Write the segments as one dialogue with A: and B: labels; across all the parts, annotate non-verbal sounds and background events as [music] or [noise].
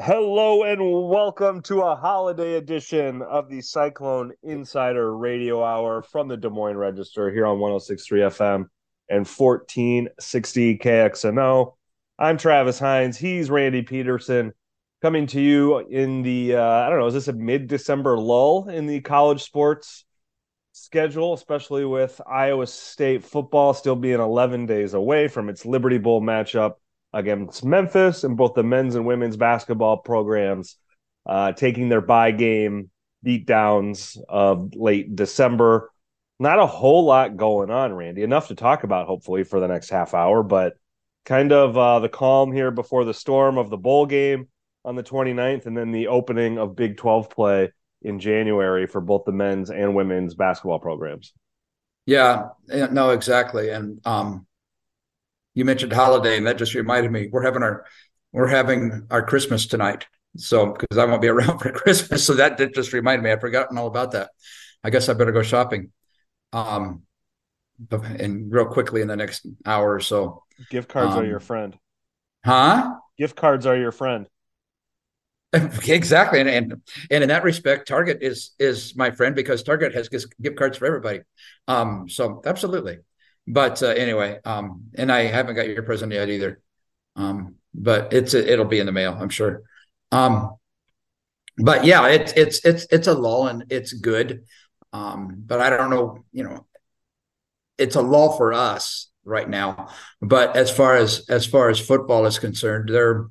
A: Hello and welcome to a holiday edition of the Cyclone Insider Radio Hour from the Des Moines Register here on 1063 FM and 1460 KXNO. I'm Travis Hines. He's Randy Peterson coming to you in the, uh, I don't know, is this a mid December lull in the college sports schedule, especially with Iowa State football still being 11 days away from its Liberty Bowl matchup against Memphis and both the men's and women's basketball programs uh, taking their bye game beatdowns of late December. Not a whole lot going on, Randy. Enough to talk about, hopefully, for the next half hour, but kind of uh, the calm here before the storm of the bowl game on the 29th and then the opening of Big 12 play in January for both the men's and women's basketball programs.
B: Yeah, no, exactly. And um, you mentioned holiday, and that just reminded me we're having our we're having our Christmas tonight. So because I won't be [laughs] around for Christmas, so that did just remind me. I'd forgotten all about that. I guess I better go shopping. Um, and real quickly in the next hour or so.
A: Gift cards um, are your friend.
B: Huh?
A: Gift cards are your friend. [laughs]
B: exactly, and, and and in that respect, Target is is my friend because Target has gift cards for everybody. Um, so absolutely. But uh, anyway, um, and I haven't got your present yet either. Um, but it's it'll be in the mail, I'm sure. Um, but yeah, it's it's it's it's a lull and it's good. Um, but I don't know, you know, it's a lull for us right now. But as far as as far as football is concerned, they're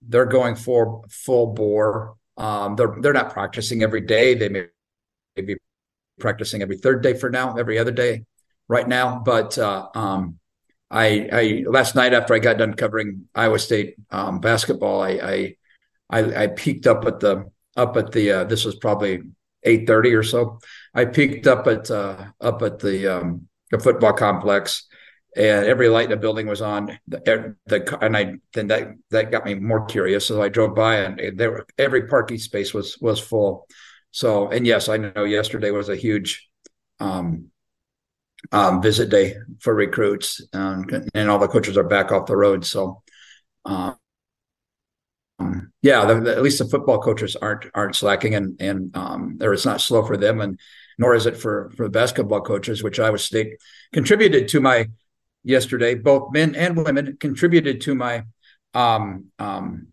B: they're going for full bore. Um, they're they're not practicing every day. They may, may be practicing every third day for now, every other day right now. But uh, um, I, I, last night after I got done covering Iowa State um, basketball, I, I, I I peeked up at the up at the uh, this was probably eight thirty or so. I peeked up at uh, up at the um, the football complex, and every light in the building was on. The, the and I then that that got me more curious. So I drove by, and there every parking space was was full. So and yes, I know yesterday was a huge um, um, visit day for recruits, um, and all the coaches are back off the road. So, um, yeah, the, the, at least the football coaches aren't aren't slacking, and and um, or it's not slow for them, and nor is it for for the basketball coaches, which Iowa State contributed to my yesterday. Both men and women contributed to my um, um,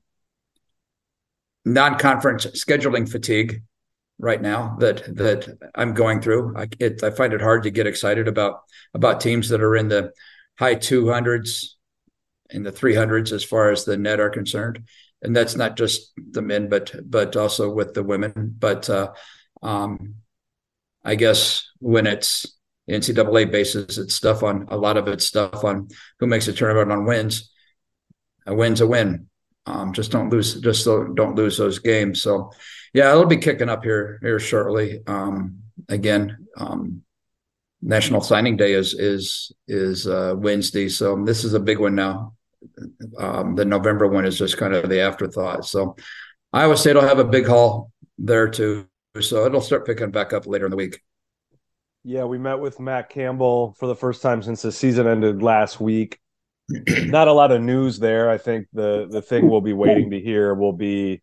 B: non-conference scheduling fatigue right now that that I'm going through. I it, I find it hard to get excited about about teams that are in the high 200s in the 300s as far as the net are concerned, and that's not just the men, but but also with the women. But uh, um, I guess when it's NCAA basis, it's stuff on a lot of it's stuff on who makes a tournament on wins. A win's a win. Um, just don't lose. Just don't lose those games. So yeah, it'll be kicking up here here shortly. Um, again, um, National Signing Day is is is uh, Wednesday, so this is a big one now. Um, the November one is just kind of the afterthought. So Iowa State will have a big haul there too, so it'll start picking back up later in the week.
A: Yeah, we met with Matt Campbell for the first time since the season ended last week. [clears throat] Not a lot of news there. I think the the thing we'll be waiting to hear will be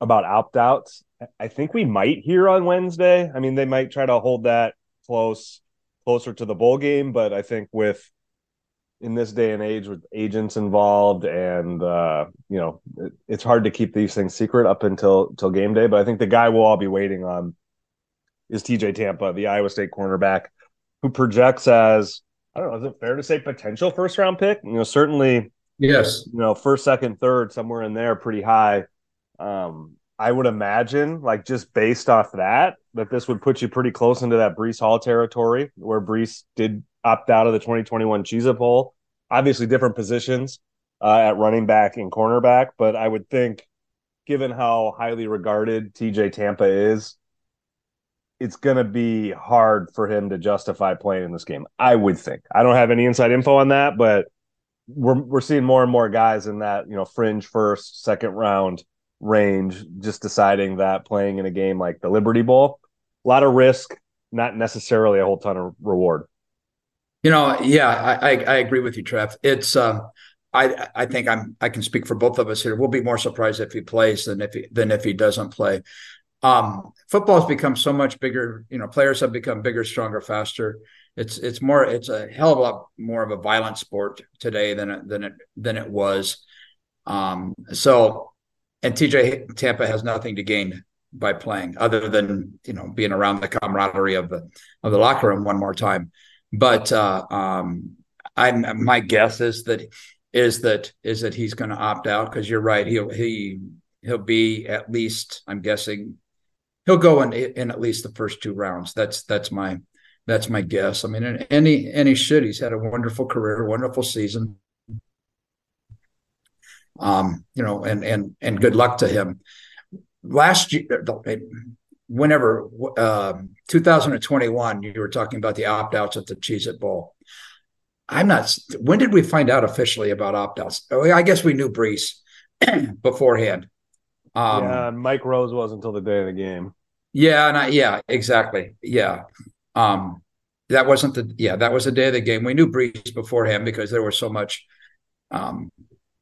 A: about opt outs. I think we might hear on Wednesday. I mean, they might try to hold that close, closer to the bowl game, but I think with in this day and age with agents involved and uh, you know it, it's hard to keep these things secret up until till game day but i think the guy we'll all be waiting on is tj tampa the iowa state cornerback who projects as i don't know is it fair to say potential first round pick you know certainly
B: yes
A: you know first second third somewhere in there pretty high um, I would imagine, like just based off that, that this would put you pretty close into that Breece Hall territory where Breece did opt out of the 2021 Cheez It Bowl. Obviously, different positions uh, at running back and cornerback, but I would think, given how highly regarded TJ Tampa is, it's going to be hard for him to justify playing in this game. I would think. I don't have any inside info on that, but we're we're seeing more and more guys in that you know fringe first, second round range, just deciding that playing in a game like the Liberty Bowl, a lot of risk, not necessarily a whole ton of reward.
B: You know, yeah, I I, I agree with you, Trev. It's uh, I I think I'm I can speak for both of us here. We'll be more surprised if he plays than if he than if he doesn't play. Um, football has become so much bigger. You know, players have become bigger, stronger, faster. It's it's more it's a hell of a lot more of a violent sport today than it, than it than it was. Um, so, and TJ Tampa has nothing to gain by playing other than you know being around the camaraderie of the of the locker room one more time. But uh, um, I'm my guess is that is that is that he's going to opt out because you're right. He'll he he'll be at least I'm guessing he'll go in in at least the first two rounds. That's that's my that's my guess. I mean, and he and he should. He's had a wonderful career, wonderful season. Um, you know, and and and good luck to him. Last year, whenever uh, 2021, you were talking about the opt outs at the Cheez It Bowl. I'm not. When did we find out officially about opt outs? Oh, I guess we knew Breece [clears throat] beforehand.
A: Um, yeah, Mike Rose was until the day of the game.
B: Yeah, and I, yeah, exactly. Yeah, um, that wasn't the yeah that was the day of the game. We knew Breece beforehand because there was so much. Um,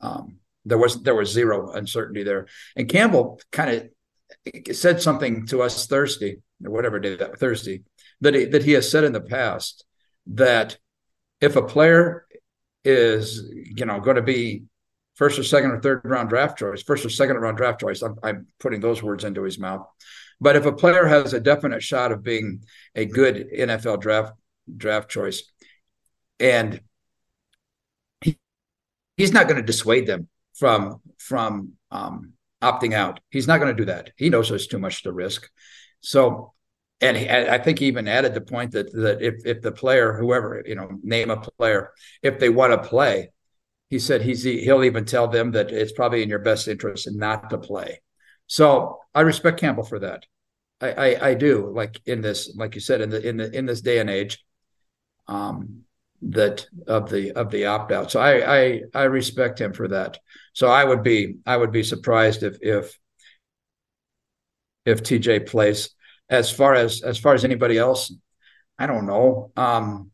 B: um, there was there was zero uncertainty there, and Campbell kind of said something to us Thursday or whatever day that Thursday that he, that he has said in the past that if a player is you know going to be first or second or third round draft choice, first or second round draft choice, I'm, I'm putting those words into his mouth. But if a player has a definite shot of being a good NFL draft draft choice, and he, he's not going to dissuade them from from um, opting out. He's not going to do that. He knows there's too much to risk. So and he, I think he even added the point that that if if the player, whoever you know, name a player, if they want to play, he said he's he'll even tell them that it's probably in your best interest not to play. So I respect Campbell for that. I, I, I do like in this, like you said, in the in the in this day and age, um, that of the of the opt out. So I I I respect him for that. So I would be I would be surprised if if if TJ plays as far as as far as anybody else, I don't know. Um,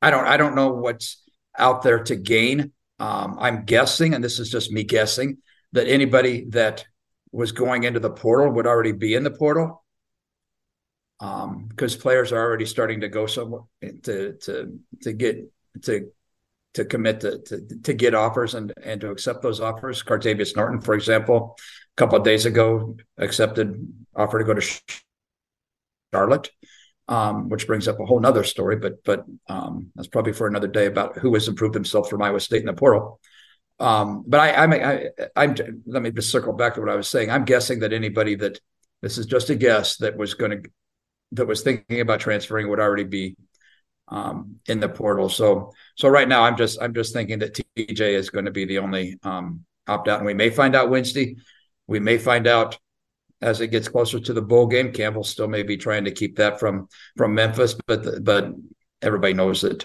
B: I don't I don't know what's out there to gain. Um, I'm guessing, and this is just me guessing, that anybody that was going into the portal would already be in the portal because um, players are already starting to go somewhere to to to get to to commit to, to to get offers and and to accept those offers. Cartevious Norton, for example, a couple of days ago accepted offer to go to Charlotte, um, which brings up a whole nother story. But but um, that's probably for another day about who has improved himself from Iowa State in the portal. Um, but I, I'm, I, I'm, let me just circle back to what I was saying. I'm guessing that anybody that this is just a guess that was going to, that was thinking about transferring would already be um, in the portal. So, so right now I'm just, I'm just thinking that TJ is going to be the only um, opt out, and we may find out Wednesday. We may find out as it gets closer to the bowl game. Campbell still may be trying to keep that from from Memphis, but but everybody knows that.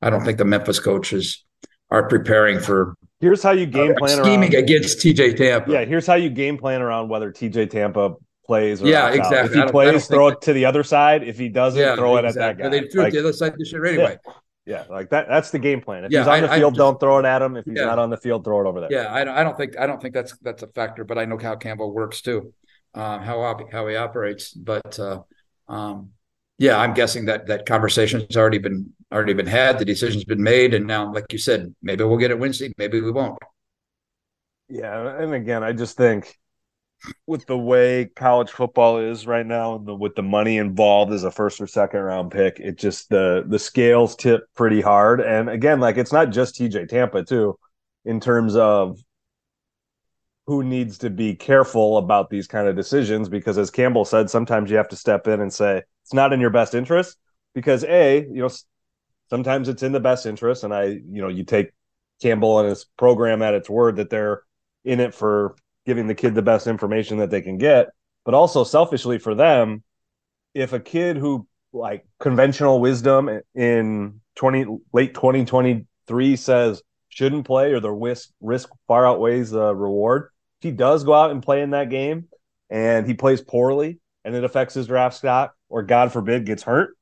B: I don't think the Memphis coaches are preparing for.
A: Here's how you game plan
B: scheming around, against TJ Tampa.
A: Yeah, here's how you game plan around whether TJ Tampa plays.
B: yeah, exactly.
A: If he plays, throw it to the other side. If he doesn't, yeah, throw exactly. it at that guy.
B: They threw like, it the other side this year anyway.
A: Yeah. Yeah, like that. That's the game plan. If yeah, he's on the I, field, just, don't throw it at him. If he's yeah. not on the field, throw it over there.
B: Yeah, I, I don't think I don't think that's that's a factor. But I know how Campbell works too, uh, how how he operates. But uh, um, yeah, I'm guessing that that conversation has already been already been had. The decision's been made, and now, like you said, maybe we'll get it Wednesday. Maybe we won't.
A: Yeah, and again, I just think with the way college football is right now, and the, with the money involved as a first or second round pick, it just the the scales tip pretty hard. And again, like it's not just TJ Tampa too, in terms of who needs to be careful about these kind of decisions because as Campbell said sometimes you have to step in and say it's not in your best interest because a you know sometimes it's in the best interest and I you know you take Campbell and his program at its word that they're in it for giving the kid the best information that they can get but also selfishly for them if a kid who like conventional wisdom in 20 late 2023 says shouldn't play or the risk risk far outweighs the reward he does go out and play in that game and he plays poorly and it affects his draft stock or God forbid gets hurt,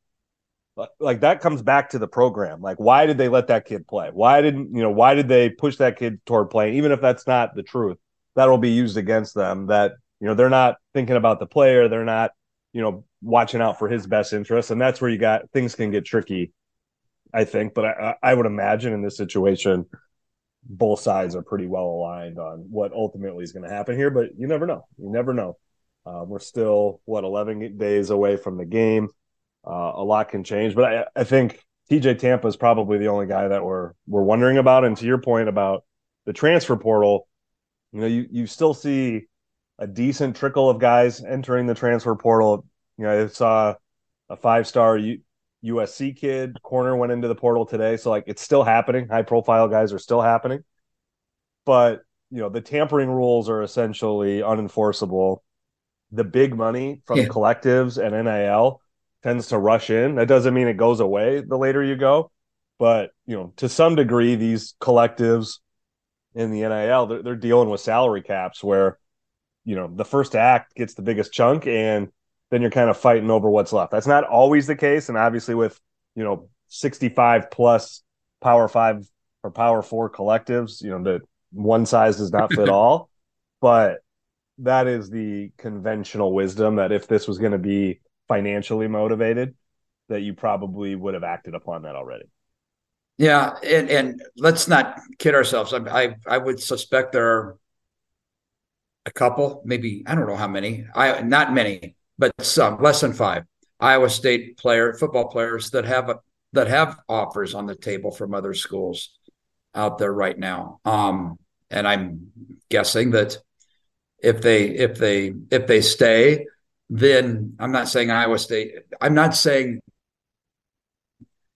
A: like that comes back to the program. Like, why did they let that kid play? Why didn't you know? Why did they push that kid toward playing? Even if that's not the truth, that'll be used against them. That you know they're not thinking about the player. They're not you know watching out for his best interest, and that's where you got things can get tricky. I think, but I, I would imagine in this situation, both sides are pretty well aligned on what ultimately is going to happen here. But you never know. You never know. Uh, we're still what 11 days away from the game. Uh, a lot can change, but I, I think TJ Tampa is probably the only guy that we're we're wondering about. And to your point about the transfer portal, you know, you you still see a decent trickle of guys entering the transfer portal. You know, I saw a five star U- USC kid corner went into the portal today, so like it's still happening. High profile guys are still happening, but you know the tampering rules are essentially unenforceable the big money from yeah. collectives and NIL tends to rush in. That doesn't mean it goes away the later you go, but you know, to some degree, these collectives in the NIL they're, they're dealing with salary caps where you know the first act gets the biggest chunk, and then you're kind of fighting over what's left. That's not always the case, and obviously with you know 65 plus Power Five or Power Four collectives, you know that one size does not fit [laughs] all, but that is the conventional wisdom that if this was going to be financially motivated, that you probably would have acted upon that already.
B: Yeah, and and let's not kid ourselves. I I, I would suspect there are a couple, maybe I don't know how many. I not many, but some less than five Iowa State player football players that have a, that have offers on the table from other schools out there right now. Um, and I'm guessing that if they if they if they stay, then I'm not saying Iowa State. I'm not saying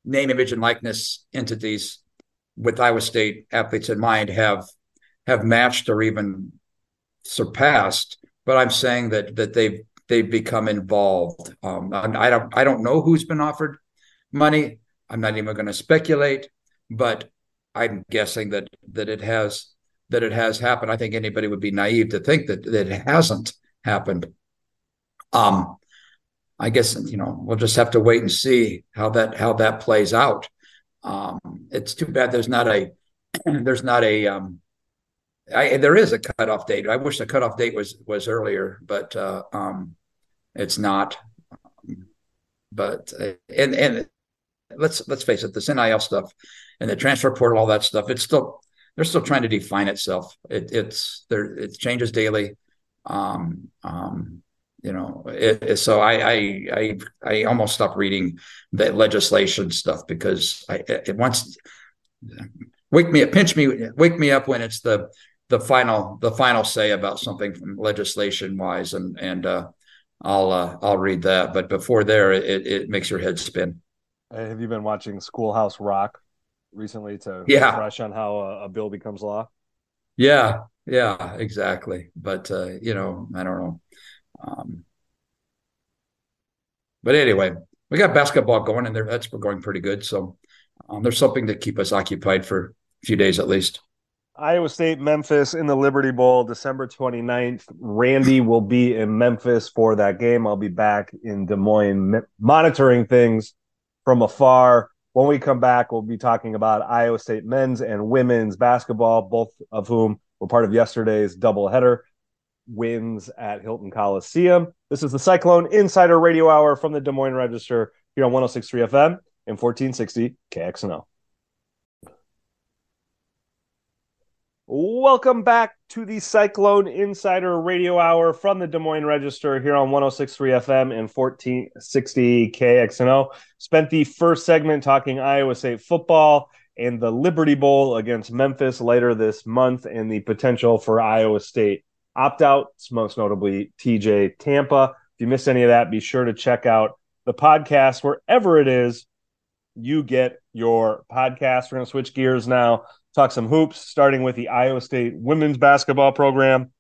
B: name, image, and likeness entities with Iowa State athletes in mind have have matched or even surpassed. But I'm saying that that they've they've become involved. Um, I don't I don't know who's been offered money. I'm not even going to speculate, but I'm guessing that that it has that it has happened. I think anybody would be naive to think that, that it hasn't happened. Um, I guess you know we'll just have to wait and see how that how that plays out. Um, it's too bad there's not a [clears throat] there's not a um, I, there is a cutoff date. I wish the cutoff date was was earlier, but uh, um, it's not. But uh, and and let's let's face it, this NIL stuff and the transfer portal, all that stuff, it's still they're still trying to define itself. It, it's there. It changes daily. Um, um, you know, it, so I, I, I I almost stopped reading the legislation stuff because I it wants wake me up, pinch me, wake me up when it's the the final the final say about something from legislation wise, and and uh, I'll uh, I'll read that. But before there, it it makes your head spin.
A: Have you been watching Schoolhouse Rock? recently to
B: yeah.
A: refresh on how a, a, bill becomes law?
B: Yeah, yeah, exactly. But uh, you know, I don't know. Um, but anyway, we got basketball going, and that's going pretty good. So um, there's something to keep us occupied for a few days at least.
A: Iowa State, Memphis in the Liberty Bowl, December 29th. Randy will be in Memphis for that game. I'll be back in Des Moines monitoring things from afar. When we come back, we'll be talking about Iowa State men's and women's basketball, both of whom were part of yesterday's doubleheader wins at Hilton Coliseum. This is the Cyclone Insider Radio Hour from the Des Moines Register here on 1063 FM and 1460 KXNO. Welcome back to the Cyclone Insider Radio Hour from the Des Moines Register here on 1063 FM and 1460 KXNO. Spent the first segment talking Iowa State football and the Liberty Bowl against Memphis later this month and the potential for Iowa State opt outs, most notably TJ Tampa. If you missed any of that, be sure to check out the podcast wherever it is you get your podcast. We're going to switch gears now talk some hoops, starting with the Iowa State women's basketball program,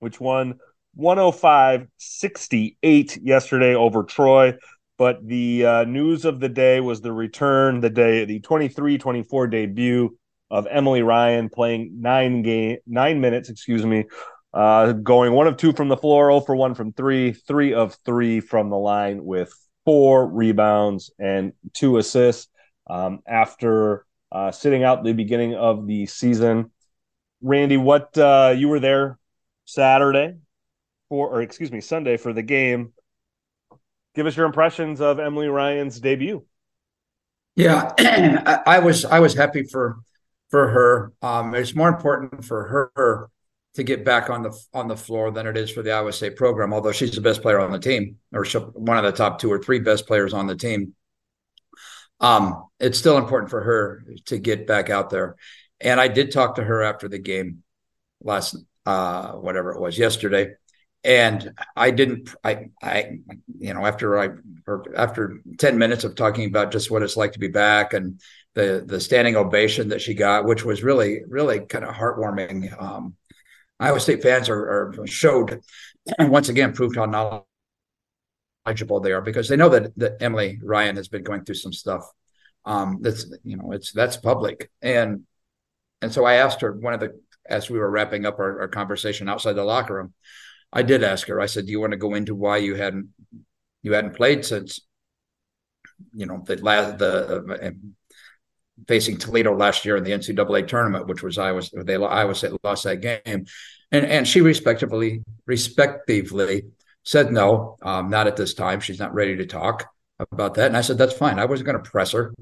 A: which won 105 68 yesterday over Troy. But the uh, news of the day was the return, the day, the 23 24 debut of Emily Ryan playing nine game, nine minutes, excuse me, uh, going one of two from the floor, 0 for one from three, three of three from the line with four rebounds and two assists um, after uh, sitting out the beginning of the season. Randy, what uh, you were there Saturday for, or excuse me, Sunday for the game. Give us your impressions of Emily Ryan's debut.
B: Yeah, [clears throat] I, I was I was happy for for her. Um, it's more important for her to get back on the on the floor than it is for the Iowa State program. Although she's the best player on the team, or one of the top two or three best players on the team, um, it's still important for her to get back out there. And I did talk to her after the game last, uh, whatever it was, yesterday, and I didn't. I, I, you know, after I, after ten minutes of talking about just what it's like to be back and the the standing ovation that she got, which was really, really kind of heartwarming. Um, Iowa State fans are, are showed, and once again proved how knowledgeable they are because they know that that Emily Ryan has been going through some stuff. Um, that's you know it's that's public and and so I asked her one of the as we were wrapping up our, our conversation outside the locker room. I did ask her. I said, "Do you want to go into why you hadn't you hadn't played since you know the last the uh, facing Toledo last year in the NCAA tournament, which was Iowa they Iowa State lost that game, and and she respectively respectively said no, um, not at this time. She's not ready to talk about that. And I said that's fine. I wasn't going to press her.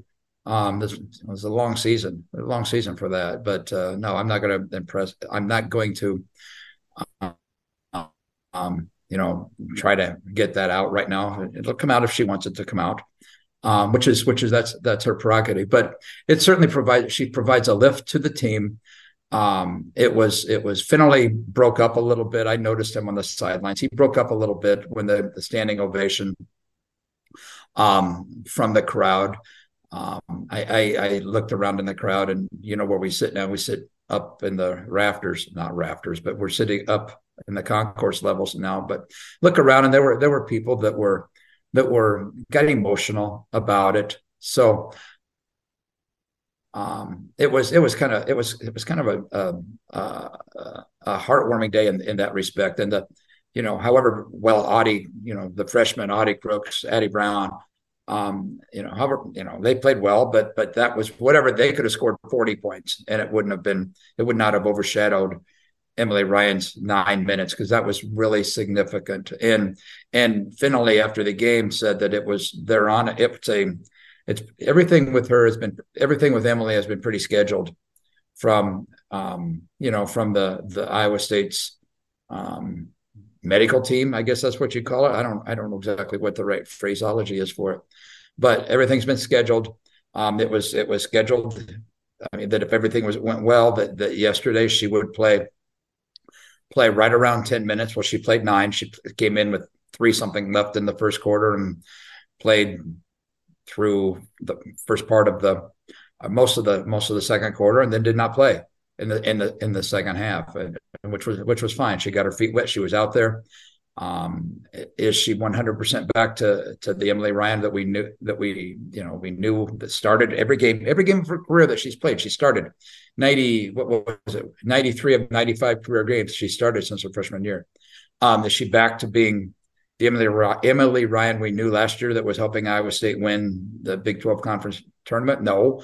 B: Um, this was a long season, a long season for that. But uh, no, I'm not going to impress. I'm not going to, um, you know, try to get that out right now. It'll come out if she wants it to come out um, which is which is that's that's her prerogative. But it certainly provides she provides a lift to the team. Um, it was it was Fennelly broke up a little bit. I noticed him on the sidelines. He broke up a little bit when the, the standing ovation um, from the crowd. Um, I, I, I looked around in the crowd, and you know where we sit now. We sit up in the rafters, not rafters, but we're sitting up in the concourse levels now. But look around, and there were there were people that were that were getting emotional about it. So um, it was it was kind of it was it was kind of a a, a heartwarming day in, in that respect. And the you know, however well Audi, you know, the freshman Audi Crooks, Addy Brown, um, you know, however, you know, they played well, but but that was whatever they could have scored 40 points and it wouldn't have been it would not have overshadowed Emily Ryan's nine minutes because that was really significant. And and Fennelly after the game said that it was they're on it's a it's everything with her has been everything with Emily has been pretty scheduled from um, you know from the the Iowa State's um, medical team. I guess that's what you call it. I don't I don't know exactly what the right phraseology is for it, but everything's been scheduled. Um, it was it was scheduled. I mean that if everything was went well, that that yesterday she would play play right around 10 minutes. Well, she played nine. She came in with three something left in the first quarter and played through the first part of the uh, most of the most of the second quarter and then did not play in the in the in the second half and, which was which was fine she got her feet wet she was out there um, is she 100% back to to the Emily Ryan that we knew that we you know we knew that started every game every game of her career that she's played she started 90 what, what was it? 93 of 95 career games she started since her freshman year. Um, is she back to being the Emily Emily Ryan we knew last year that was helping Iowa State win the Big 12 conference tournament? No.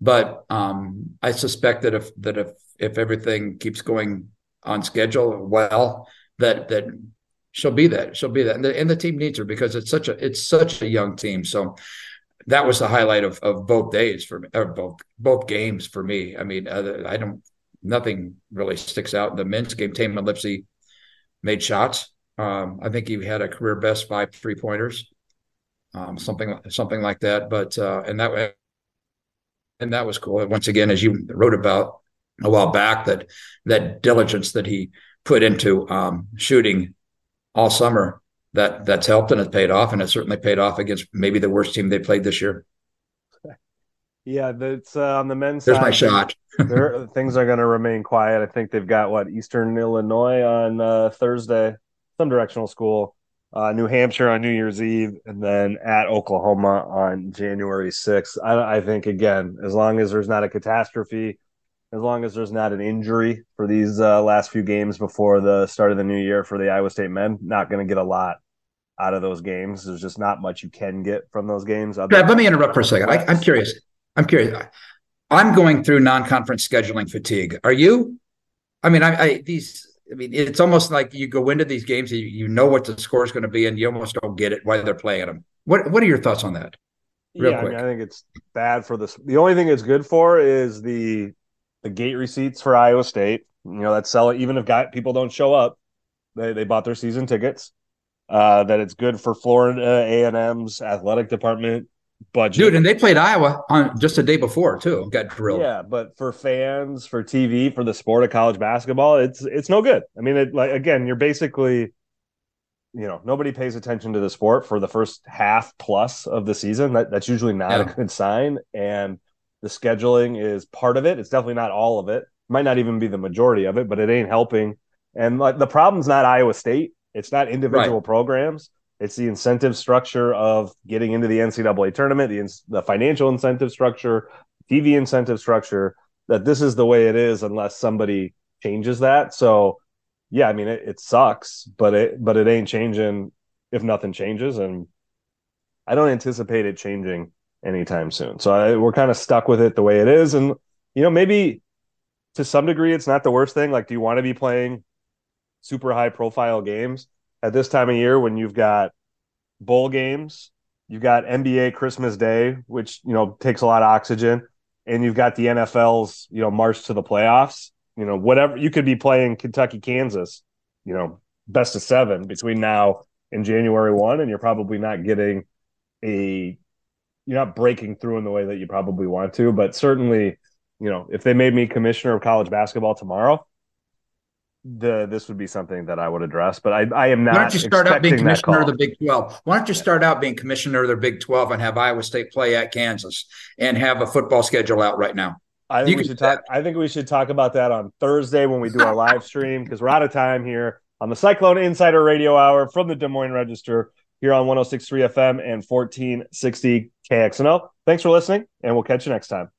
B: But um, I suspect that if that if if everything keeps going on schedule well that that she'll be that. She'll be that, and the, and the team needs her because it's such a it's such a young team. So that was the highlight of of both days for me, or both both games for me. I mean, I don't nothing really sticks out. The men's game, Tamin Lipsey made shots. Um, I think he had a career best five three pointers, um, something something like that. But uh, and that and that was cool. Once again, as you wrote about a while back, that that diligence that he put into um, shooting all summer that that's helped and it's paid off and it certainly paid off against maybe the worst team they played this year.
A: Yeah that's uh, on the men's
B: there's side, my shot. [laughs]
A: things are going to remain quiet. I think they've got what eastern illinois on uh, thursday some directional school uh, new hampshire on new year's eve and then at oklahoma on january 6th I, I think again as long as there's not a catastrophe as long as there's not an injury for these uh, last few games before the start of the new year for the Iowa State men, not going to get a lot out of those games. There's just not much you can get from those games.
B: Brad, let me interrupt for a second. I, I'm curious. I'm curious. I'm going through non-conference scheduling fatigue. Are you? I mean, I, I these. I mean, it's almost like you go into these games, you, you know what the score is going to be, and you almost don't get it why they're playing them. What What are your thoughts on that?
A: Real yeah, I, mean, I think it's bad for this. The only thing it's good for is the the gate receipts for Iowa State. You know, that sell it even if guy, people don't show up, they they bought their season tickets. Uh, that it's good for Florida A and M's athletic department budget.
B: Dude, and they played Iowa on just a day before too. Got drilled.
A: Yeah, but for fans, for TV, for the sport of college basketball, it's it's no good. I mean, it like again, you're basically, you know, nobody pays attention to the sport for the first half plus of the season. That that's usually not yeah. a good sign. And the scheduling is part of it. It's definitely not all of it. Might not even be the majority of it, but it ain't helping. And like the problem's not Iowa State. It's not individual right. programs. It's the incentive structure of getting into the NCAA tournament, the, the financial incentive structure, TV incentive structure. That this is the way it is unless somebody changes that. So, yeah, I mean it, it sucks, but it but it ain't changing if nothing changes, and I don't anticipate it changing anytime soon. So I, we're kind of stuck with it the way it is, and you know maybe to some degree it's not the worst thing. Like, do you want to be playing super high profile games? at this time of year when you've got bowl games, you've got NBA Christmas Day, which you know takes a lot of oxygen, and you've got the NFL's you know march to the playoffs. You know, whatever you could be playing Kentucky, Kansas, you know, best of seven between now and January one, and you're probably not getting a you're not breaking through in the way that you probably want to, but certainly, you know, if they made me commissioner of college basketball tomorrow, the this would be something that I would address, but I, I am not.
B: Why don't you start out being commissioner of the Big Twelve? Why don't you start out being commissioner of the Big Twelve and have Iowa State play at Kansas and have a football schedule out right now?
A: I think you we should talk. I think we should talk about that on Thursday when we do our live stream because we're out of time here on the Cyclone Insider Radio Hour from the Des Moines Register here on 106.3 FM and 1460 KXNO. Thanks for listening, and we'll catch you next time.